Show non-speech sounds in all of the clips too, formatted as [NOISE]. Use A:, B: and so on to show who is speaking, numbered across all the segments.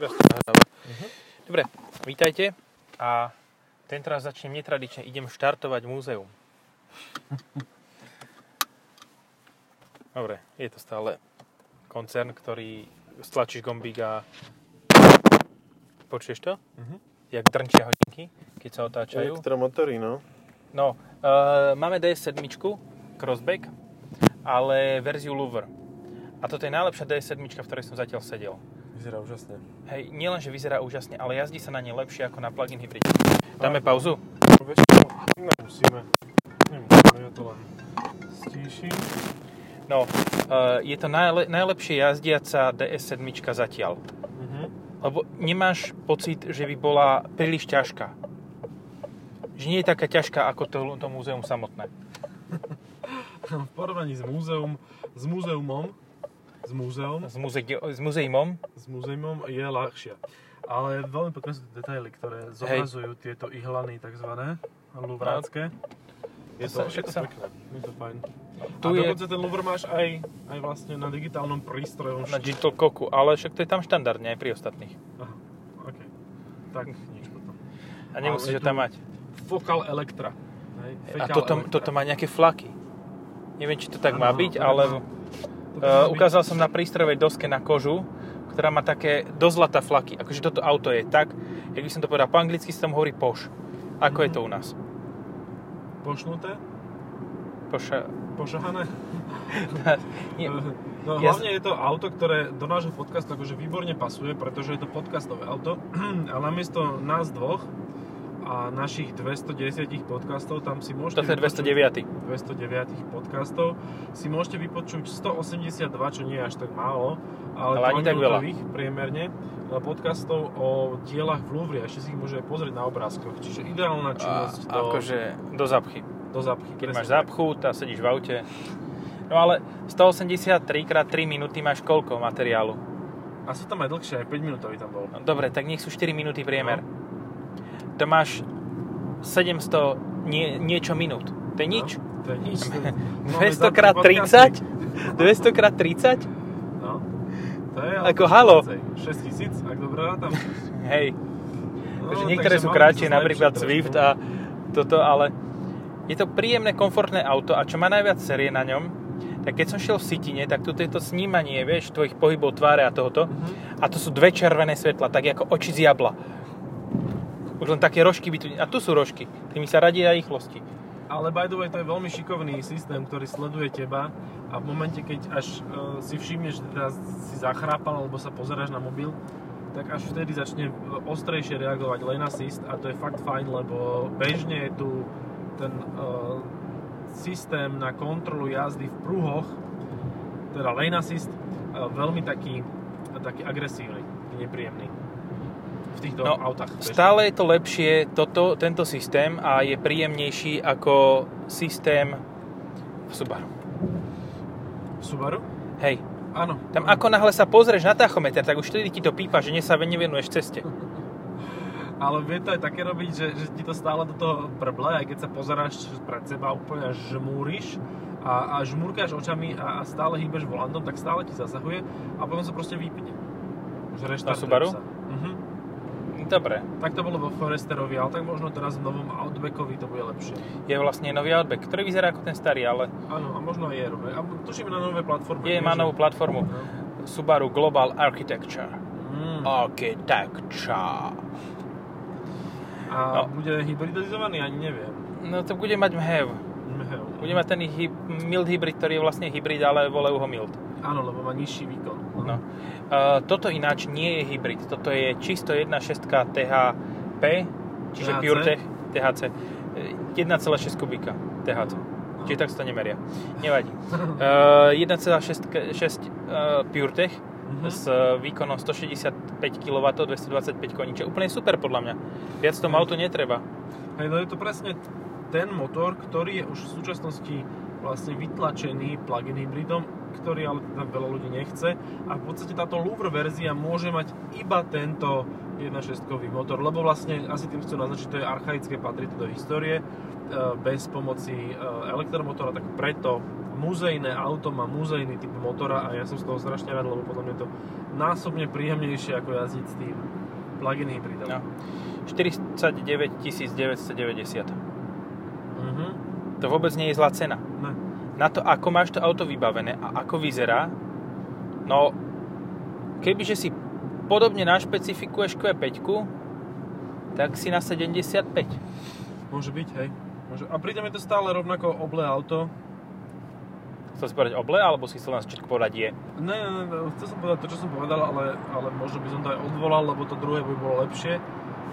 A: Teraz to nahráva. Dobre, vítajte a tentoraz začnem netradične. Idem štartovať múzeum. Dobre, je to stále koncern, ktorý stlačíš gombík a počuješ to?
B: Mhm.
A: Jak drnčia hodinky, keď sa otáčajú.
B: Elektromotory, no.
A: No, uh, máme DS7, Crossback, ale verziu Louvre. A toto je najlepšia DS7, v ktorej som zatiaľ sedel.
B: Vyzerá úžasne.
A: Hej, nielen, že vyzerá úžasne, ale jazdí sa na nej lepšie ako na plug-in hybride. Dáme pauzu?
B: Vieš čo, nemusíme. Nemusíme, ja to len stíšim.
A: No, uh, je to najle- najlepšie jazdiaca DS7 zatiaľ.
B: Mhm.
A: Lebo nemáš pocit, že by bola príliš ťažká. Že nie je taká ťažká ako to, to múzeum samotné. [LAUGHS]
B: V porovnaní s múzeum, s múzeumom, s múzeum,
A: S, muze- s muzeumom.
B: s múzeumom je ľahšia. Ale veľmi pekné sú detaily, ktoré zobrazujú tieto ihlany takzvané, luvrácké. Je
A: To
B: je to pekné, je to fajn.
A: Tu
B: a
A: je-
B: dokonca ten Louvre máš aj, aj vlastne na digitálnom prístrojovom
A: Na. Digital Coku, ale však to je tam štandardne aj pri ostatných.
B: Aha, OK. Tak nič potom.
A: A nemusíš ho tam mať.
B: Fokal Elektra. Hej,
A: A toto,
B: Elektra.
A: toto má nejaké flaky. Neviem, či to tak
B: Áno,
A: má byť, ale
B: má-
A: uh, ukázal som na prístrojovej doske na kožu, ktorá má také dozlata flaky. Akože toto auto je tak, jak by som to povedal po anglicky, sa tam hovorí poš. Ako je to u nás?
B: Pošnuté?
A: Poša...
B: Pošahané? [LAUGHS]
A: Nie,
B: No
A: Ja
B: hlavne je to auto, ktoré do nášho podcastu akože výborne pasuje, pretože je to podcastové auto, [CLEARS THROAT] ale namiesto nás dvoch a našich 210 podcastov, tam si môžete...
A: toto je
B: vypočuť-
A: 209.
B: 209 podcastov si môžete vypočuť 182, čo nie je až tak málo, ale,
A: Ale ani tak veľa.
B: priemerne podcastov o dielach v Louvre, a ešte si ich môže pozrieť na obrázkoch, čiže ideálna
A: a,
B: činnosť do,
A: akože do zapchy.
B: do zapchy.
A: Keď máš zapchu, tá sedíš v aute. No ale 183 x 3 minúty máš koľko materiálu?
B: A sú tam aj dlhšie, aj 5 minútový tam bol.
A: No, dobre, tak nech sú 4 minúty priemer.
B: No.
A: To máš 700 nie, niečo minút. To je nič. [LAUGHS]
B: No, to je nič.
A: 200 krát 30? 200 krát 30?
B: No. To je
A: Ako halo.
B: 6 tisíc, ak dobre rátam. [LAUGHS]
A: Hej.
B: No,
A: Takže niektoré
B: takže
A: sú kratšie, napríklad Swift a toto, ale je to príjemné, komfortné auto a čo má najviac série na ňom, tak keď som šiel v Citine, tak tu je to snímanie, vieš, tvojich pohybov tváre a tohoto.
B: Mhm.
A: A to sú dve červené svetla, tak ako oči z jabla. Už len také rožky by tu... A tu sú rožky. Tými sa radí na rýchlosti.
B: Ale by the way, to je veľmi šikovný systém, ktorý sleduje teba a v momente, keď až uh, si všimneš, že teda si zachrápal alebo sa pozeráš na mobil, tak až vtedy začne e, ostrejšie reagovať lane assist a to je fakt fajn, lebo bežne je tu ten uh, systém na kontrolu jazdy v pruhoch, teda lane assist, uh, veľmi taký, taký agresívny, nepríjemný v týchto
A: No,
B: autách.
A: Stále je to lepšie, toto, tento systém a je príjemnejší ako systém v Subaru.
B: Subaru?
A: Hej,
B: Áno.
A: tam ako náhle sa pozrieš na tachometer, tak už vtedy ti to pípa, že sa nevenuješ ceste. [LAUGHS]
B: Ale vie to aj také robiť, že, že ti to stále do toho brble, aj keď sa pozeráš pred seba úplne až žmúriš a, a žmúrkáš očami a, a stále hýbeš volantom, tak stále ti zasahuje a potom sa proste vypne. Že reštartuješ
A: Subaru?
B: Sa. Mhm.
A: Dobre,
B: Tak to bolo vo Foresterovi, ale tak možno teraz v novom Outbackovi to bude lepšie.
A: je vlastne nový Outback, ktorý vyzerá ako ten starý, ale
B: Áno, a možno aj Aero. A tuším na nové platforme.
A: je,
B: nie,
A: má
B: že-
A: novú platformu.
B: No.
A: Subaru Global Architecture.
B: Mm.
A: Architecture.
B: A
A: no.
B: bude hybridizovaný? Ani neviem.
A: No to bude mať MHEV.
B: Mheu.
A: Bude mať ten hy- mild hybrid, ktorý je vlastne hybrid, ale volajú ho mild.
B: Áno, lebo má nižší výkon.
A: No. Uh, toto ináč nie je hybrid. Toto je čisto 1.6 THP, čiže
B: THC?
A: PureTech THC. Eh, 1,6 kubíka THC.
B: No.
A: Čiže tak sa to nemeria. Nevadí. Uh, 1,6 k- 6, uh, PureTech
B: Mhm.
A: s výkonom 165 kW, 225 koní, čo úplne super podľa mňa. Viac tomu auto netreba.
B: Hej, no je to presne ten motor, ktorý je už v súčasnosti vlastne vytlačený plug-in hybridom, ktorý ale teda veľa ľudí nechce. A v podstate táto Louvre verzia môže mať iba tento 1.6 motor, lebo vlastne asi tým chcú naznačiť, to je archaické, patrí to do histórie, e, bez pomoci e, elektromotora, tak preto muzejné auto má muzejný typ motora a ja som z toho strašne rád, lebo potom je to násobne príjemnejšie ako jazdiť s tým plug-in hybridom.
A: No. 49 990.
B: Mhm.
A: To vôbec nie je zlá cena.
B: Ne.
A: Na to, ako máš to auto vybavené a ako vyzerá, no kebyže si podobne našpecifikuješ Q5, tak si na 75.
B: Môže byť, hej. Môže. A pritom je to stále rovnako oblé auto.
A: Chcel si povedať oble, alebo si chcel na začiatku povedať je?
B: Ne, ne, ne, chcel som povedať to, čo som povedal, ale, ale možno by som to aj odvolal, lebo to druhé by bolo lepšie.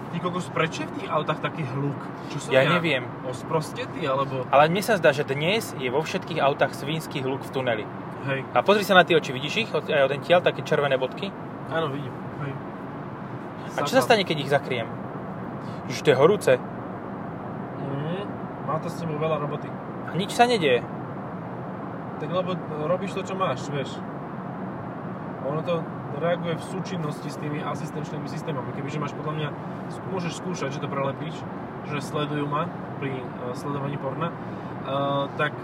B: Ty kokos, prečo je v tých autách taký hluk? Čo som
A: Ja neviem.
B: Osprostetý, alebo...
A: Ale mne sa zdá, že dnes je vo všetkých autách svínsky hluk v tuneli.
B: Hej,
A: A pozri sa na tie oči, vidíš ich? Od- Aj také červené bodky.
B: áno, vidím. Hej.
A: A čo sa stane, keď ich zakriem? Ježiš, to je horúce.
B: Mm, má to s tebou veľa roboty.
A: A nič sa nedieje.
B: Tak lebo robíš to, čo máš, vieš. Ono to reaguje v súčinnosti s tými asistenčnými systémami. Kebyže máš podľa mňa, môžeš skúšať, že to prelepíš, že sledujú ma pri uh, sledovaní porna, uh, tak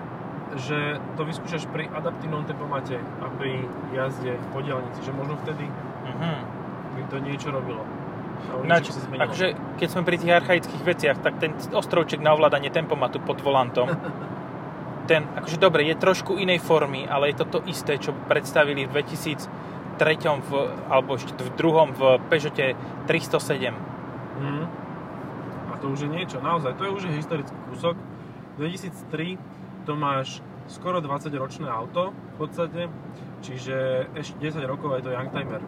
B: že to vyskúšaš pri adaptívnom tempomate a pri jazde po diaľnici, že možno vtedy
A: Mhm.
B: by to niečo robilo.
A: Ináč, akože, keď sme pri tých archaických veciach, tak ten ostrovček na ovládanie tempomatu pod volantom, [LAUGHS] ten, akože dobre, je trošku inej formy, ale je to to isté, čo predstavili v 2003 v, alebo v druhom v Peugeote 307.
B: Mhm. A to už je niečo, naozaj, to je už je historický kúsok. 2003 to máš skoro 20-ročné auto v podstate, čiže ešte 10 rokov je to Youngtimer,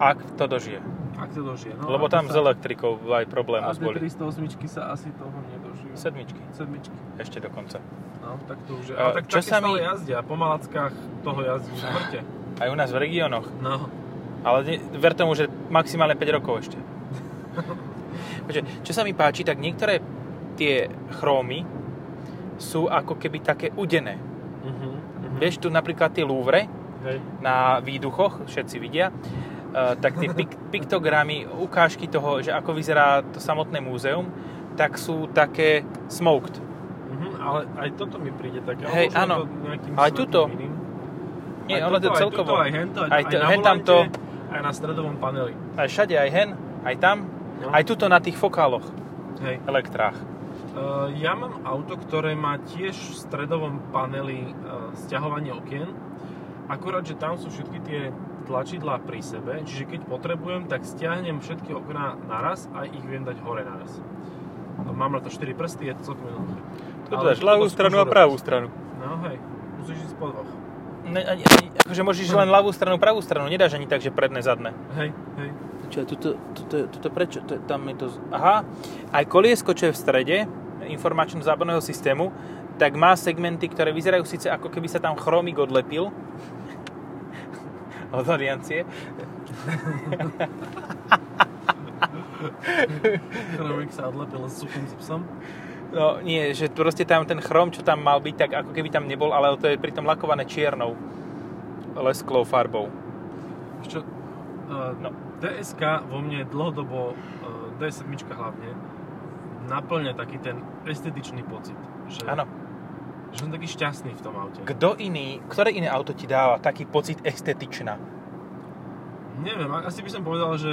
A: Ak to dožije.
B: Ak to dožije. No,
A: Lebo
B: a
A: tam s elektrikou aj
B: A
A: problémos
B: tie
A: boli.
B: 308 sa asi toho nedožijú.
A: Sedmičky.
B: Sedmičky.
A: Ešte dokonca.
B: No, tak to už je.
A: A
B: Ale tak
A: čo
B: také
A: sa mi-
B: jazdia, po malackách toho jazdí v smrte. [LAUGHS]
A: Aj u nás v regiónoch.
B: No,
A: Ale ver tomu, že maximálne 5 rokov ešte. [LAUGHS] Čo sa mi páči, tak niektoré tie chrómy sú ako keby také udené.
B: mhm. mhm.
A: Vieš, tu napríklad tie Louvre
B: Hej.
A: na výduchoch, všetci vidia, tak tie pik- piktogramy, ukážky toho, že ako vyzerá to samotné múzeum, tak sú také smoked.
B: Mhm, ale aj toto mi príde také.
A: Hej, áno.
B: to svetlým
A: tuto.
B: iným.
A: Nie,
B: Aj
A: ono to celkovo.
B: Aj, tuto, aj hento, aj,
A: Aj
B: aj
A: to-
B: na
A: hen
B: volante,
A: tamto.
B: aj na stredovom paneli.
A: Aj všade, aj hen, aj tam,
B: No.
A: aj tuto na tých fokáloch,
B: Hej.
A: elektrách.
B: Uh, ja mám auto, ktoré má tiež v stredovom paneli uh, stiahovanie okien, akurát, že tam sú všetky tie tlačidlá pri sebe, čiže keď potrebujem, tak stiahnem všetky okná naraz a ich viem dať hore naraz. No, Mám na to 4 prsty, je to celkom jednoduché. Ale
A: dáš
B: to
A: ľavú stranu a pravú stranu.
B: No hej, musíš ísť po dvoch.
A: Ne, ani, ani, akože môžeš len ľavú stranu, pravú stranu, nedáš ani tak, že predné, zadné.
B: Hej, hej.
A: Čo, tuto, tuto, tuto prečo? To, tam je to... Aha, aj koliesko, čo je v strede informačno-záborného systému, tak má segmenty, ktoré vyzerajú síce ako keby sa tam chromik odlepil od aliancie.
B: Chromik sa odlepil s suchým zipsom.
A: No nie, že proste tam ten chrom, čo tam mal byť, tak ako keby tam nebol, ale to je pritom lakované čiernou lesklou farbou.
B: Čo, uh,
A: No.
B: DSK vo mne dlhodobo, uh, D7 hlavne, naplňa taký ten estetičný pocit. Že,
A: Áno.
B: Že som taký šťastný v tom aute.
A: Kto iný, ktoré iné auto ti dáva taký pocit estetičná?
B: Neviem, a- asi by som povedal, že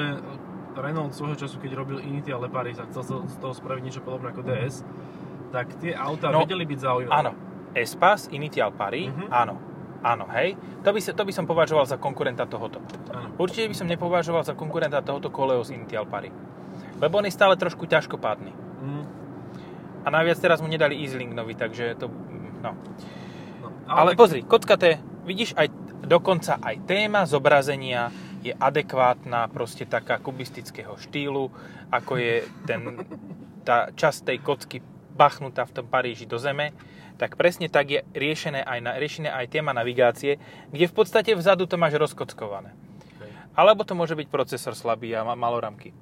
B: Renault svojho času, keď robil Initial Leparis a chcel z toho spraviť niečo podobné ako DS, tak tie auta
A: No,
B: vedeli byť zaujímavé.
A: Áno. Espas, Initial Paris,
B: Mhm.
A: áno. Áno, hej. To by, sa, to by som považoval za konkurenta tohoto.
B: áno.
A: Určite by som nepovažoval za konkurenta tohoto Coleos Initial Paris. Lebo on je stále trošku ťažkopádny.
B: Mm,
A: A naviac teraz mu nedali Easyling nový, takže to... No.
B: no.
A: Ale, pozri, kockaté, vidíš, aj dokonca aj téma zobrazenia je adekvátna, proste taká kubistického štýlu, ako je ten, [LAUGHS] tá časť tej kocky bachnutá v tom Paríži do zeme, tak presne tak je riešené aj, na, riešené aj téma navigácie, kde v podstate vzadu to máš rozkockované.
B: Hej.
A: Alebo to môže byť procesor slabý a ma- maloramky.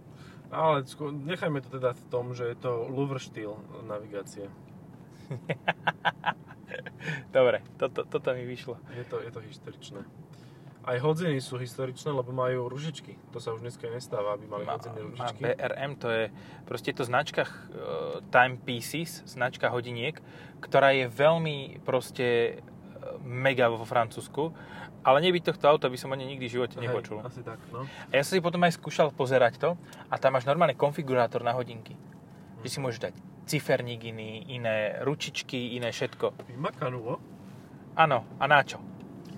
B: Ale nechajme to teda v tom, že je to Louvre štýl navigácie. [LAUGHS] [LAUGHS]
A: Dobre, toto, toto mi vyšlo.
B: Je to, je to historičné. Aj hodziny sú historičné, lebo majú ružičky. To sa už dneska nestáva, aby mali
A: Má,
B: hodziny
A: má
B: ružičky.
A: BRM, to je proste to značka uh, Timepieces, značka hodiniek, ktorá je veľmi proste uh, mega vo Francúzsku, ale nebyť tohto auta by som nej nikdy v živote
B: Hej,
A: nepočul.
B: asi tak, no.
A: A ja som si potom aj skúšal pozerať to a tam máš normálne konfigurátor na hodinky. Že si môžeš dať ciferník iný, iné ručičky, iné všetko.
B: Vymakanú?
A: Áno, a na čo?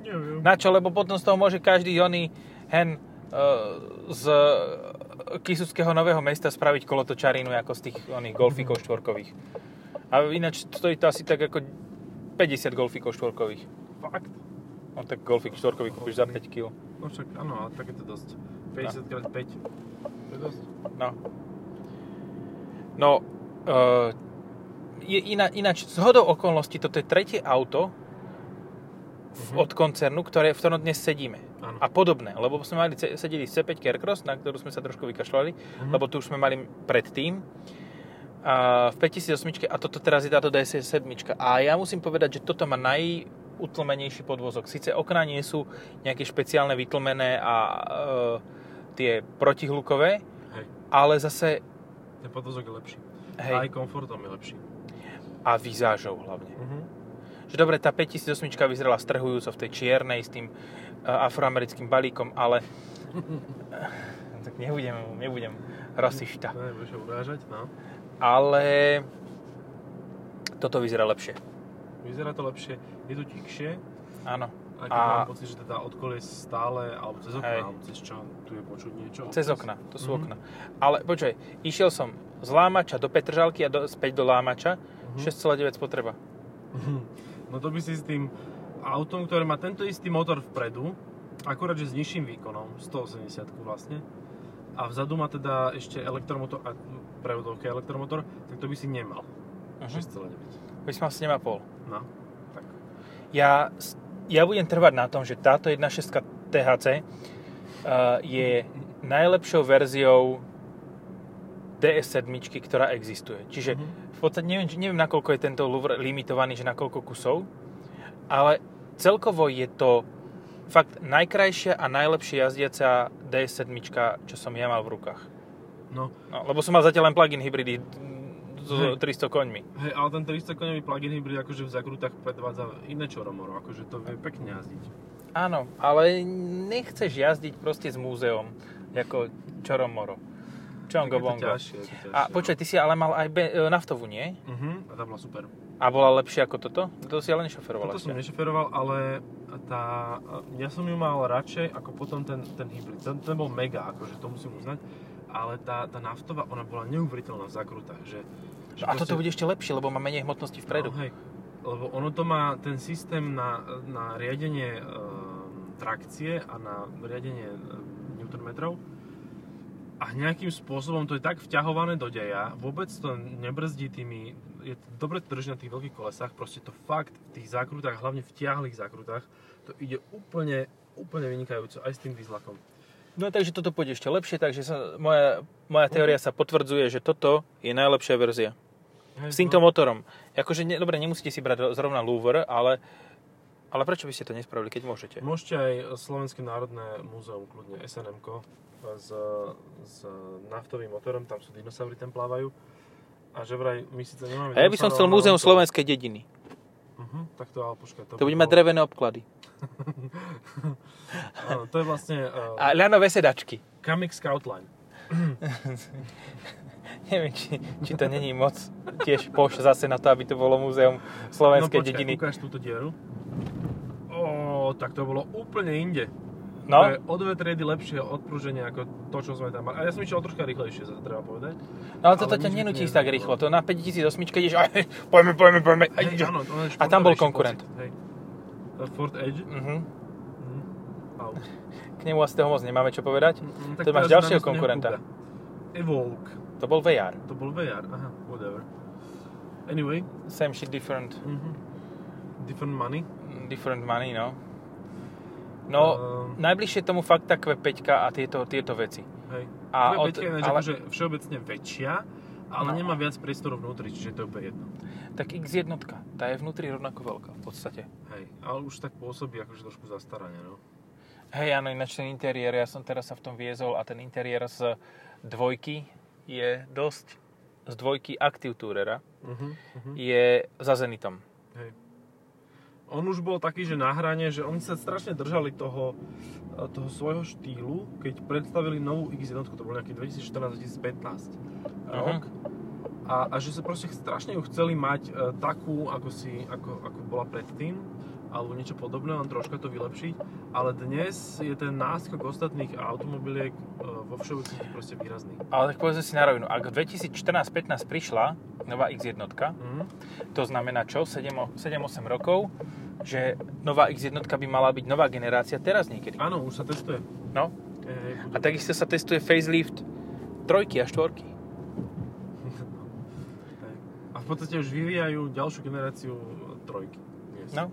B: Neviem.
A: Na čo? Lebo potom z toho môže každý oný hen uh, z Kisuckého nového mesta spraviť kolotočarinu ako z tých oných golfíkov štvorkových. A ináč stojí to asi tak ako 50 golfíkov štvorkových.
B: Fakt?
A: No tak golfík štvorkový kúpiš za 5 kg.
B: No však áno, ale tak je to dosť. 50 x 5. To je dosť.
A: No. No, je iná, ináč, z hodou okolností, toto je tretie auto v,
B: Mhm.
A: od koncernu, ktoré, v ktorom dnes sedíme.
B: Áno.
A: A podobné, lebo sme mali, sedeli v C5 Aircross, na ktorú sme sa trošku vykašľali,
B: Mhm.
A: lebo tu už sme mali predtým. A v 5008 a toto teraz je táto DS7. A ja musím povedať, že toto má najutlmenejší podvozok. Sice okná nie sú nejaké špeciálne vytlmené a e, tie protihlukové,
B: Hej.
A: ale zase
B: Ten podvozok je lepší.
A: Hej,
B: Aj komfortom je lepší.
A: a vizážou hlavne.
B: Mhm.
A: Že dobre, tá 5008 vyzerala strhujúco v tej čiernej s tým uh, afroamerickým balíkom, ale tak nebudem, nebudem rasišta.
B: No, nebudeš ho urážať, no.
A: Ale toto vyzerá lepšie.
B: Vyzerá to lepšie, je to tikšie,
A: Áno.
B: aj keď
A: A-
B: mám pocit, že teda od kolies stále, alebo cez okna,
A: Hej.
B: alebo cez čo, tu je počuť niečo.
A: Cez okna, to sú
B: Mhm.
A: okna. Ale počkaj, išiel som z Lámača do Petržalky a do, späť do Lámača,
B: Mhm.
A: 6,9 spotreba.
B: No to by si s tým autom, ktoré má tento istý motor vpredu, akurát že s nižším výkonom, 180 vlastne, a vzadu má teda ešte elektromotor, a prevodovky elektromotor, tak to by si nemal.
A: Mhm.
B: 6,9.
A: By som mal 7,5.
B: No, tak.
A: Ja, ja budem trvať na tom, že táto 1.6 THC uh, je najlepšou verziou DS7, ktorá existuje. Čiže
B: Mhm.
A: v podstate neviem, neviem, nakoľko je tento Louvre limitovaný, že na koľko kusov, ale celkovo je to fakt najkrajšia a najlepšie jazdiaca DS7, čo som ja mal v rukách.
B: No,
A: No, lebo som mal zatiaľ len plug-in hybridy s
B: Hej.
A: 300 koňmi.
B: hej, ale ten 300 koňový plug-in hybrid akože v zakrutách predvádza iné čoromoro, akože to vie pekne jazdiť.
A: Áno, ale nechceš jazdiť proste s múzeom, ako Čoromoro.
B: To
A: bongo.
B: ťažšie, je to ťažšie.
A: A počkaj, ty si ale mal aj be- e, naftovú, nie?
B: Uh-huh, a tá bola super.
A: A bola lepšia ako toto? To si ale nešoferoval
B: Toto som nešoferoval, ale tá, ja som ju mal radšej ako potom ten, ten hybrid. Ten, ten bol mega, akože to musím uznať. Ale tá, tá naftová, ona bola neuveriteľná v zakrutách. Že, že
A: A toto bude ešte lepšie, lebo má menej hmotnosti vpredu.
B: No, hej, lebo ono to má ten systém na, na riadenie e, trakcie a na riadenie e, newtonmetrov a nejakým spôsobom to je tak vťahované do deja, vôbec to nebrzdí tými, je dobre to drží na tých veľkých kolesách, proste to fakt v tých zákrutách, hlavne v tiahlých zákrutách, to ide úplne, úplne vynikajúco aj s tým výzlakom.
A: No takže toto pôjde ešte lepšie, takže sa, moja, moja teória sa potvrdzuje, že toto je najlepšia verzia.
B: Hej,
A: S týmto motorom. Akože, ne, dobre, nemusíte si brať zrovna Louvre, ale, ale prečo by ste to nespravili, keď môžete?
B: Môžete aj Slovenské národné múzeum, kľudne snm s, s naftovým motorom, tam sú dinosaury, tam plávajú. A že vraj, my síce nemáme
A: A ja by som chcel múzeum
B: to-
A: slovenskej dediny.
B: Uh-huh, tak to ale počkaj.
A: To bude
B: by
A: mať
B: bolo-
A: drevené obklady. [LAUGHS]
B: Áno, to je vlastne uh,
A: A ľanové sedačky.
B: Kamik Scoutline. [LAUGHS]
A: Neviem, či, či to není moc tiež poš zase na to, aby to bolo múzeum slovenskej
B: no, počkaj,
A: dediny.
B: ukáž túto dieru. Ó, tak to bolo úplne inde. To
A: No,
B: je o dve triedy lepšie odprúženie ako to, čo sme tam mali. A ja som išiel troška rýchlejšie, sa to treba povedať.
A: no ale toto ťa nenutí
B: to
A: tak rýchlo. To na 5008 ideš, aj, [LAUGHS] poďme, poďme. A,
B: Hej, áno, to
A: a tam bol konkurent.
B: pocit, Hej. Ford Edge.
A: Mhm.
B: Mhm. Au.
A: K nemu asi toho moc nemáme čo povedať.
B: Mm,
A: To máš ďalšieho konkurenta.
B: Kuga. Evoque.
A: To bol VR.
B: To bol VR, aha, whatever. Anyway,
A: Same shit, different,
B: mhm. different money.
A: different money, no. No,
B: Ehm.
A: najbližšie tomu fakt tá Q5 a tieto, tieto veci.
B: Hej.
A: A
B: A
A: od-
B: od, je ale... akože všeobecne väčšia, ale
A: No.
B: nemá viac priestoru vnútri, čiže to je úplne jedno.
A: Tak X1, tá je vnútri rovnako veľká v podstate.
B: Hej, ale už tak pôsobí akože trošku zastaranie, no.
A: Hej, áno, ináč ten interiér, ja som teraz sa v tom viezol a ten interiér z dvojky je dosť, z dvojky Active Tourera,
B: Uh-huh, uh-huh.
A: je za Zenitom.
B: Hej. On už bol taký, že na hrane, že oni sa strašne držali toho, e, toho svojho štýlu, keď predstavili novú X1, to bol nejaký 2014-2015 rok. A, a že sa proste strašne ju chceli mať e, takú, ako, si, ako, ako bola predtým, alebo niečo podobné, len troška to vylepšiť. Ale dnes je ten náskok ostatných automobiliek e, vo všeobecnosti proste výrazný.
A: Ale tak povedzme si na rovinu, ak v 2014-15 prišla nová X1,
B: Mhm.
A: to znamená čo? 7-8 rokov, že nová X1 by mala byť nová generácia teraz niekedy.
B: Áno, už sa testuje.
A: No.
B: Hej,
A: A takisto sa testuje facelift trojky a štvorky. [LAUGHS]
B: A v podstate už vyvíjajú ďalšiu generáciu e, trojky. Dnes.
A: No.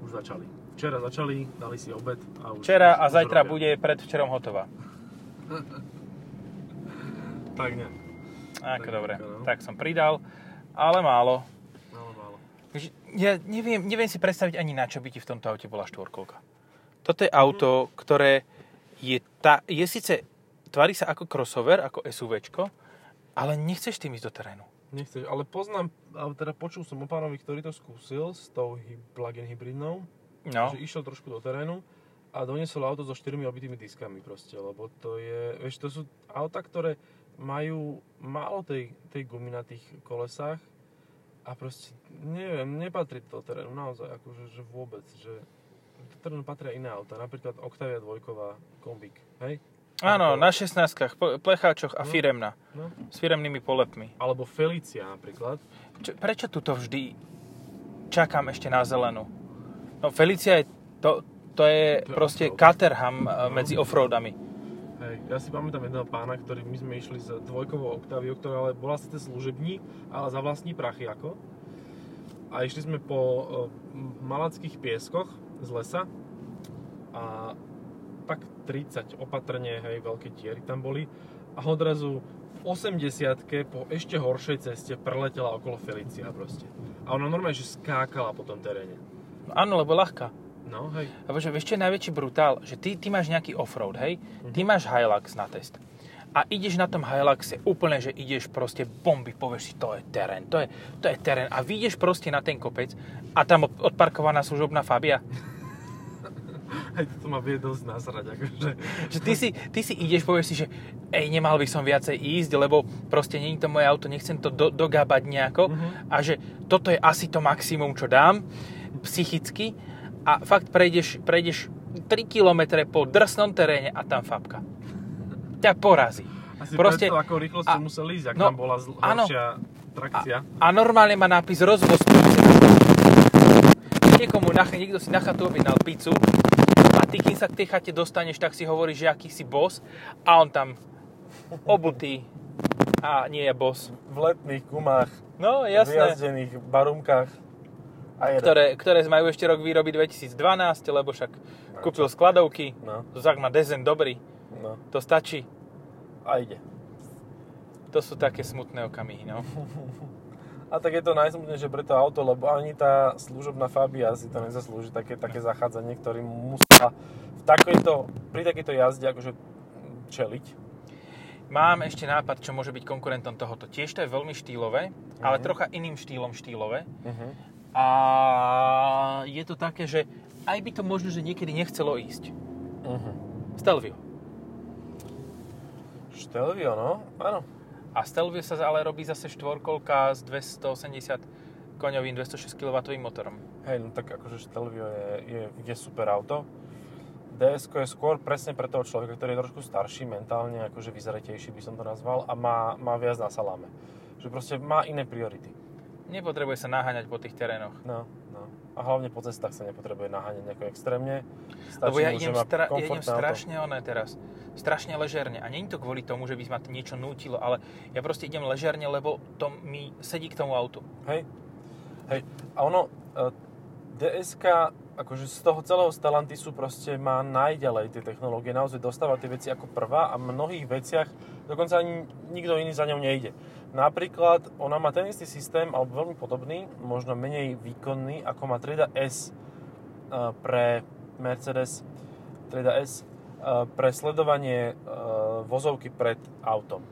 B: Už začali. Včera začali, dali si obed a už...
A: Včera a
B: už
A: zajtra
B: robia.
A: bude predvčerom hotová. [LAUGHS]
B: Tak ne.
A: Ako
B: Tak
A: dobre,
B: no.
A: tak som pridal, ale málo.
B: Málo, málo.
A: Ja neviem, neviem si predstaviť ani na čo by ti v tomto aute bola štvorkolka. Toto je auto, ktoré je, tá, je síce, tvári sa ako crossover, ako SUVčko, ale nechceš tým ísť do terénu.
B: Nechceš, ale poznám, alebo teda počul som o pánovi, ktorý to skúsil s tou hy- plug-in hybridnou,
A: No,
B: že išiel trošku do terénu a doniesol auto so štyrmi obitými diskami proste, lebo to je, vieš, to sú auta, ktoré majú málo tej, tej gumy na tých kolesách a proste, neviem, nepatrí to terénu, naozaj, akože, že vôbec, že do terénu patria iné auta, napríklad Octavia dvojková kombík, hej?
A: Áno, na 16 plecháčoch a
B: No.
A: firemna.
B: No.
A: S firemnými polepmi.
B: Alebo Felicia napríklad,
A: Čo, prečo tuto vždy čakám ešte na zelenú? No Felicia je, to, to je
B: To
A: proste
B: offroad.
A: Caterham eh, medzi offroadami.
B: Hej, ja si pamätám jedného pána, ktorý my sme išli s dvojkovou Octaviou, ktorá ale bola síce služební, ale za vlastní prachy ako. A išli sme po e, malackých pieskoch z lesa a 30 opatrne, hej, veľké diery tam boli a odrazu v 80 po ešte horšej ceste preletela okolo Felicia proste. A ona normálne, že skákala po tom teréne.
A: No, áno, lebo ľahká.
B: No, hej.
A: Lebo že vieš, čo je najväčší brutál? Že ty, ty máš nejaký offroad, hej? Ty máš Hilux na test. A ideš na tom Hiluxe úplne, že ideš proste bomby, povieš si, to je terén, to je, to je terén. A vyjdeš proste na ten kopec a tam od- odparkovaná služobná Fabia.
B: Hej, toto ma vie dosť nasrať, akože.
A: Že ty si, ty si ideš, povieš si, že ej, nemal by som viacej ísť, lebo proste nie je to moje auto, nechcem to do, dogábať nejako.
B: Mhm.
A: A že toto je asi to maximum, čo dám psychicky. A fakt prejdeš, prejdeš 3 km po drsnom teréne a tam fabka. Ťa porazí.
B: Asi
A: Proste-
B: predstav, ako rýchlo
A: a-
B: si musel ísť, ak
A: no,
B: tam bola zl-
A: áno.
B: trakcia.
A: A normálne má nápis rozvoz. Niekomu, na, niekto si na chatu objednal pizzu a ty, kým sa k tej chate dostaneš, tak si hovoríš, že aký si boss a on tam obutý a nie je boss.
B: V letných gumách,
A: No, jasné.
B: vyjazdených barumkách a.
A: Ktoré, ktoré majú ešte rok výroby 2012, lebo však kúpil skladovky.
B: No,
A: Zak má dezen dobrý,
B: no.
A: to stačí.
B: A ide.
A: To sú také smutné okamihy, no. [LAUGHS]
B: A tak je to najsmutnejšie pre to auto, lebo ani tá služobná Fabia si to nezaslúži, také, také zachádzanie, ktorým musela v takejto, pri takejto jazde akože čeliť.
A: Mám ešte nápad, čo môže byť konkurentom tohoto. Tiež to je veľmi štýlové, ale
B: Mhm.
A: trocha iným štýlom štýlové.
B: Uh-huh.
A: A je to také, že aj by to možno, že niekedy nechcelo ísť.
B: Uh-huh.
A: Stelvio.
B: Stelvio, no? Áno.
A: A Stelvio sa ale robí zase štvorkolka s 280 koňovým 206 kW motorom.
B: Hej, no tak akože Stelvio je, je, je super auto. ds je skôr presne pre toho človeka, ktorý je trošku starší, mentálne akože vyzretejší by som to nazval a má, má viac na saláme. Že proste má iné priority.
A: Nepotrebuje sa naháňať po tých terénoch.
B: No. A hlavne po cestách sa nepotrebuje naháňať nejako extrémne. Stačí
A: Lebo ja idem, stra- ja idem strašne oné teraz. Strašne ležerne. A je to kvôli tomu, že by ma to niečo nútilo, ale ja proste idem ležerne, lebo to mi sedí k tomu autu.
B: Hej. Hej. A ono, e, DSK, akože z toho celého Stellantisu proste má najďalej tie technológie, naozaj dostáva tie veci ako prvá a v mnohých veciach dokonca ani nikto iný za ňou nejde. Napríklad, ona má ten istý systém, alebo veľmi podobný, možno menej výkonný, ako má Triada S e, pre Mercedes, trieda S, uh, pre sledovanie uh, vozovky pred autom.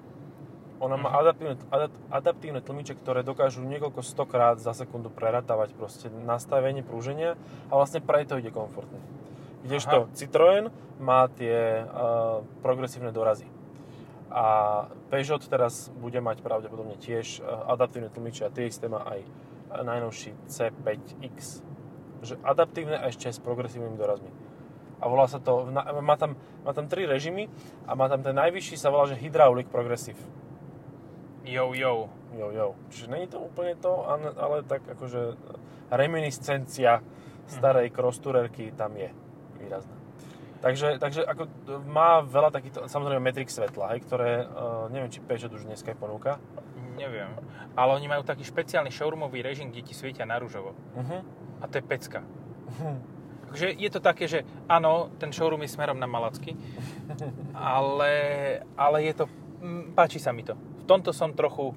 B: Ona má
A: Mhm.
B: adaptívne, adap- adaptívne tlmiče, ktoré dokážu niekoľko stokrát za sekundu preratávať proste nastavenie prúženia a vlastne preto ide komfortne. Kdežto Citroën má tie uh, progresívne dorazy. A Peugeot teraz bude mať pravdepodobne tiež uh, adaptívne tlmiče a tie isté má aj uh, najnovší C5X. Že adaptívne a ešte aj s progresívnymi dorazmi. A volá sa to, má tam, má tam tri režimy a má tam ten najvyšší sa volá, že Hydraulic Progressive.
A: Jo, jo.
B: Jo, jo. Čiže není to úplne to, ale, ale tak akože reminiscencia starej cross-tourerky tam je výrazná. Takže, takže ako má veľa takýchto, samozrejme Matrix svetla, hej, ktoré, uh, neviem, či Peugeot už dneska aj ponúka.
A: Neviem. Ale oni majú taký špeciálny showroomový režim, kde ti svietia na rúžovo.
B: Uh-huh.
A: A to je pecka. Takže je to také, že áno, ten showroom je smerom na Malacky, [LAUGHS] ale, ale je to, mm, páči sa mi to. V tomto som trochu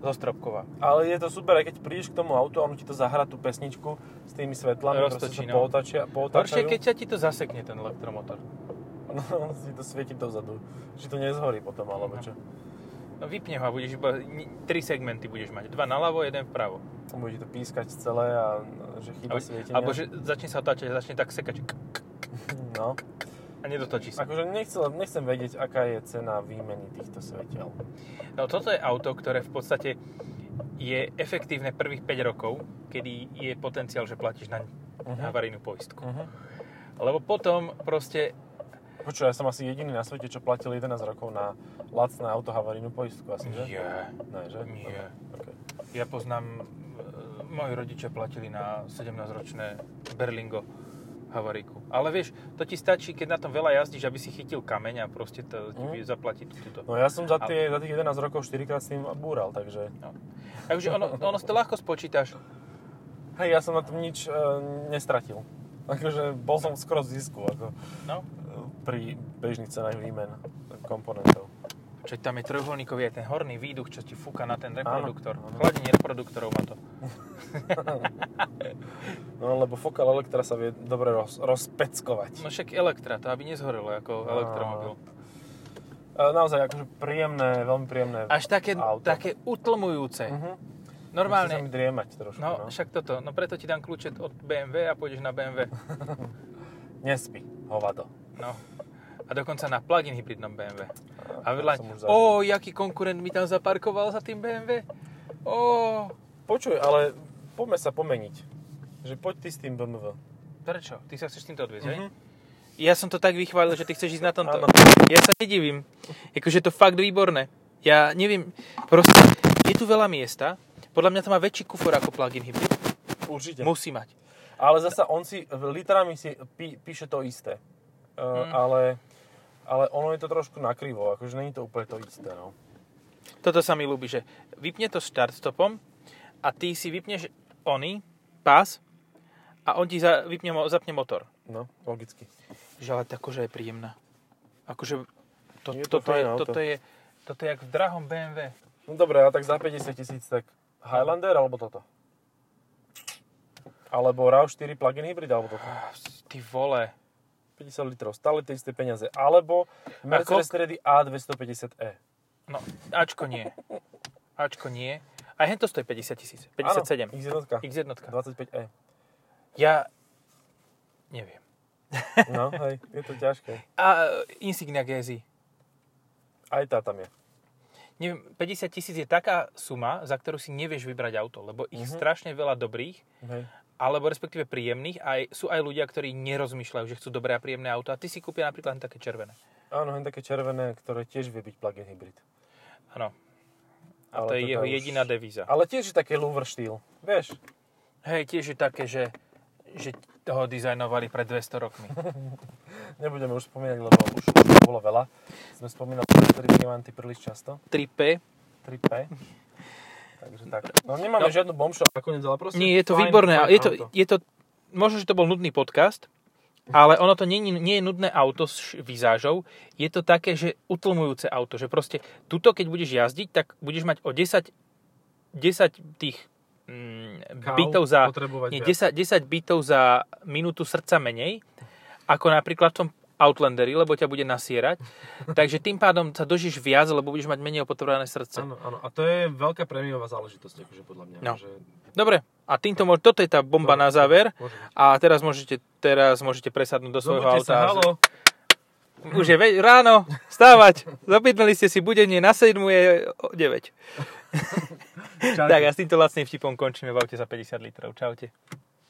A: zostropková.
B: Ale je to super, aj keď prídeš k tomu autu a on ti to zahrá tú pesničku s tými svetlami,
A: Roztočí, no.
B: pootačia,
A: Horšie,
B: pootačajú.
A: keď sa ti to zasekne, ten elektromotor. [LAUGHS]
B: No, si to svieti dozadu. Či to nezhorí potom, alebo čo.
A: No vypne ho a budeš iba, tri segmenty budeš mať. Dva naľavo, jeden vpravo.
B: Bude to pískať celé a že chyba svietenia.
A: alebo že začne sa otáčať začne tak sekať
B: No.
A: A nedotočí sa.
B: Akože nechcem, nechcem vedieť, aká je cena výmeny týchto svetiel.
A: No toto je auto, ktoré v podstate je efektívne prvých 5 rokov, kedy je potenciál, že platíš na
B: Mhm.
A: havarijnú poistku.
B: Uh-huh.
A: Lebo potom proste,
B: Počuj, ja som asi jediný na svete, čo platil 11 rokov na lacné autohavarijnú poistku asi, že?
A: nie,
B: Ne, že?
A: nie.
B: Okay.
A: Ja poznám, e, moji rodičia platili na 17-ročné Berlingo havaríku. Ale vieš, to ti stačí, keď na tom veľa jazdíš, aby si chytil kameň a proste to bude zaplatiť túto.
B: No ja som za,
A: Ale-
B: tie, za tých 11 rokov 4 krát s tým búral, takže...
A: No. Takže ono, ono to ľahko spočítaš.
B: Hej, ja som na tom nič e, nestratil. Akože bol som skoro v zisku, ako
A: No.
B: pri bežných cenách výmen komponentov.
A: Čo tam je trojuholníkový aj ten horný výduch, čo ti fúka na ten reproduktor.
B: áno.
A: Chladenie reproduktorov má to. [LAUGHS]
B: No lebo fokal elektra sa vie dobre roz, rozpeckovať.
A: No však Elektra, to aby nezhorelo ako elektromobil.
B: E, naozaj akože príjemné, veľmi príjemné
A: Až také,
B: auto.
A: také utlmujúce.
B: Uh-huh.
A: Normálne.
B: Chce sa mi driemať trošku, no.
A: No, však toto. No preto ti dám kľúče od BMW a pôjdeš na BMW. [LAUGHS]
B: Nespí, hovado.
A: No. A dokonca na plug-in hybridnom BMW. A vedľa, ó, jaký konkurent mi tam zaparkoval za tým BMW. Ó,
B: Počuj, ale poďme sa pomeniť. Že poď ty s tým BMW.
A: prečo? Ty sa chceš týmto odviezť,
B: Mhm.
A: mm Ja som to tak vychválil, že ty chceš ísť na tomto.
B: Áno.
A: Ja sa nedivím. Akože je to fakt výborné. Ja neviem, proste je tu veľa miesta. Podľa mňa to má väčší kufor ako plug-in hybrid.
B: Určite.
A: Musí mať.
B: Ale zasa on si, literami si pí, píše to isté. Uh,
A: Mm.
B: ale, ale ono je to trošku nakrivo, akože není to úplne to isté, no.
A: Toto sa mi ľúbi, že vypne to start stopom a ty si vypneš ony, pás a on ti za, vypne, zapne motor.
B: No, logicky.
A: Že ale tá koža je príjemná. Akože to,
B: Je to
A: toto, je,
B: auto.
A: toto, je, toto je jak v drahom BMW.
B: No dobre, a tak za 50 tisíc, tak Highlander alebo toto? Alebo RAV4 plug-in hybrid alebo toto?
A: Ty vole.
B: 50 litrov, stále tie isté peniaze. Alebo Mercedes Tredy A250e.
A: No, Ačko nie. Ačko nie. Aj hento stojí 50 tisíc. 57.
B: Áno, X1,
A: X1.
B: 25e.
A: Ja neviem.
B: No, hej, je to ťažké.
A: A e, Insignia GSI.
B: Aj tá tam je.
A: Neviem, 50 tisíc je taká suma, za ktorú si nevieš vybrať auto, lebo ich
B: Mhm.
A: strašne veľa dobrých,
B: Hej.
A: Alebo respektíve príjemných, a sú aj ľudia, ktorí nerozmýšľajú, že chcú dobré a príjemné auto a ty si kúpia napríklad len také červené.
B: Áno, hen také červené, ktoré tiež vie byť plug-in hybrid.
A: Áno. A to je jeho
B: už-
A: jediná devíza.
B: Ale tiež je také Louvre štýl, vieš?
A: Hej, tiež je také, že, že toho dizajnovali pred 200 rokmi. [LAUGHS]
B: Nebudeme už spomínať, lebo už, už to bolo veľa. Sme spomínali niektorí diamanty príliš často.
A: 3P.
B: 3P. Takže tak. No nemáme
A: No.
B: žiadnu bombšu nakoniec, ale proste...
A: Nie, je to
B: fajn-
A: výborné.
B: fajn
A: Je to,
B: auto.
A: je to, možno, že to bol nudný podcast, ale ono to nie, nie je nudné auto s vizážou. Je to také, že utlmujúce auto. Že proste tuto, keď budeš jazdiť, tak budeš mať o 10, 10 tých mm, bytov za... Nie,
B: viac.
A: 10, 10 bytov za minútu srdca menej, ako napríklad v tom Outlandery, lebo ťa bude nasierať. [LAUGHS] Takže tým pádom sa dožíš viac, lebo budeš mať menej opotrebované srdce.
B: Áno, áno. A to je veľká prémiová záležitosť, akože podľa mňa.
A: No.
B: Že...
A: Dobre, a týmto môž, toto je tá bomba
B: Dobre,
A: na záver. A teraz môžete, teraz môžete presadnúť do svojho
B: Zobudte
A: auta.
B: sa, halo.
A: Už je ve- ráno, stávať. Zapýtali ste si budenie na 7 je o 9. [LAUGHS]
B: Čaute.
A: Tak a s týmto lacným vtipom končíme v aute za 50 litrov. Čaute.